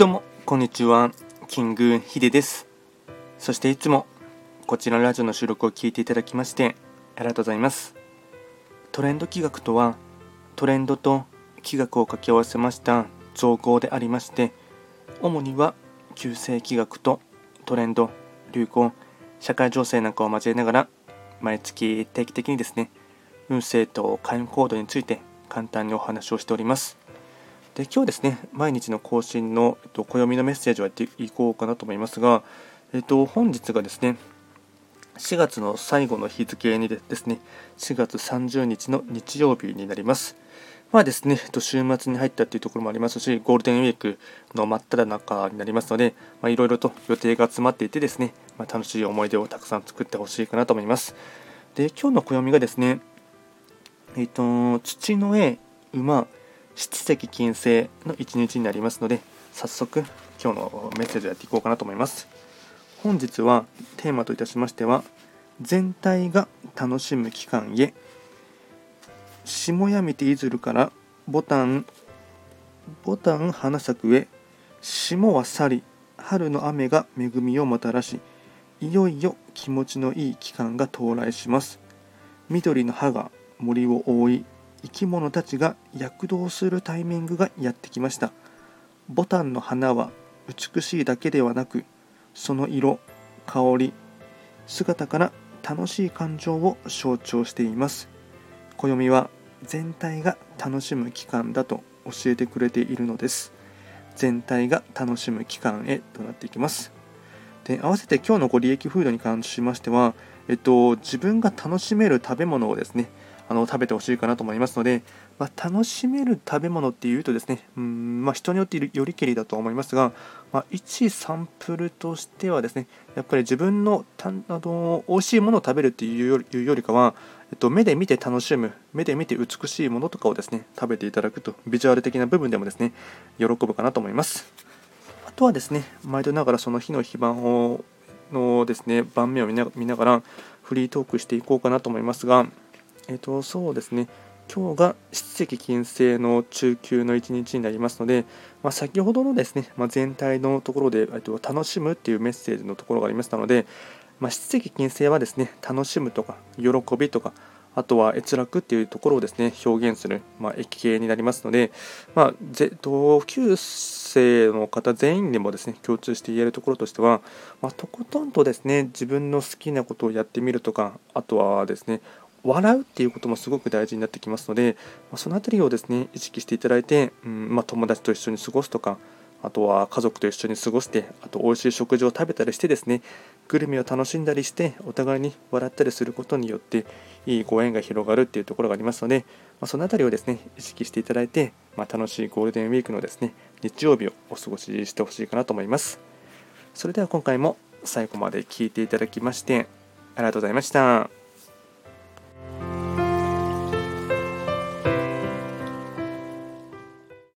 どうも、こんにちは。キングヒデです。そしていつも、こちらのラジオの収録を聞いていただきまして、ありがとうございます。トレンド企画とは、トレンドと企画を掛け合わせました造語でありまして、主には、旧世企画とトレンド、流行、社会情勢なんかを交えながら、毎月定期的にですね、運勢と開運行動について簡単にお話をしております。で今日ですね、毎日の更新の、えっと、暦のメッセージをやっていこうかなと思いますが、えっと、本日がですね、4月の最後の日付にですね、4月30日の日曜日になります。まあですね、えっと週末に入ったというところもありますし、ゴールデンウィークの真っ只中になりますので、いろいろと予定が詰まっていてですね、まあ、楽しい思い出をたくさん作ってほしいかなと思います。で、今日の暦がですね、えっ、と、土の絵、馬、七石金星の一日になりますので早速今日のメッセージをやっていこうかなと思います。本日はテーマといたしましては全体が楽しむ期間へ。霜やめていずるからボタンボタン花咲くへ。霜は去り春の雨が恵みをもたらしいよいよ気持ちのいい期間が到来します。緑の葉が森を覆い生き物たちが躍動するタイミングがやってきました。ボタンの花は美しいだけではなくその色香り姿から楽しい感情を象徴しています。暦は全体が楽しむ期間だと教えてくれているのです。全体が楽しむ期間へとなっていきます。で合わせて今日のご利益フードに関しましては、えっと、自分が楽しめる食べ物をですねあの食べてほしいかなと思いますので、まあ、楽しめる食べ物っていうとですね、うんまあ、人によってよりけりだと思いますが、まあ、一サンプルとしてはですねやっぱり自分のたあの美味しいものを食べるっていうよりかは、えっと、目で見て楽しむ目で見て美しいものとかをですね食べていただくとビジュアル的な部分でもですね喜ぶかなと思います。あとはですね毎度ながらその日の非番をのですね盤面を見ながらフリートークしていこうかなと思いますがえっ、と、そうですね。今日が七石金星の中級の一日になりますので、まあ、先ほどのですね、まあ、全体のところで、えっと、楽しむっていうメッセージのところがありましたので、まあ、七石金星はですね、楽しむとか、喜びとか、あとは閲楽っていうところをですね、表現する、まあ、駅形になりますので、まあ、同級生の方全員でもですね、共通して言えるところとしては、まあ、とことんとですね、自分の好きなことをやってみるとか、あとはですね、笑うっていうこともすごく大事になってきますので、まその辺りをですね意識していただいて、うんまあ、友達と一緒に過ごすとかあとは家族と一緒に過ごしてあと美味しい食事を食べたりしてですねグルメを楽しんだりしてお互いに笑ったりすることによっていいご縁が広がるっていうところがありますので、まあ、その辺りをですね意識していただいて、まあ、楽しいゴールデンウィークのですね日曜日をお過ごししてほしいかなと思いますそれでは今回も最後まで聴いていただきましてありがとうございました。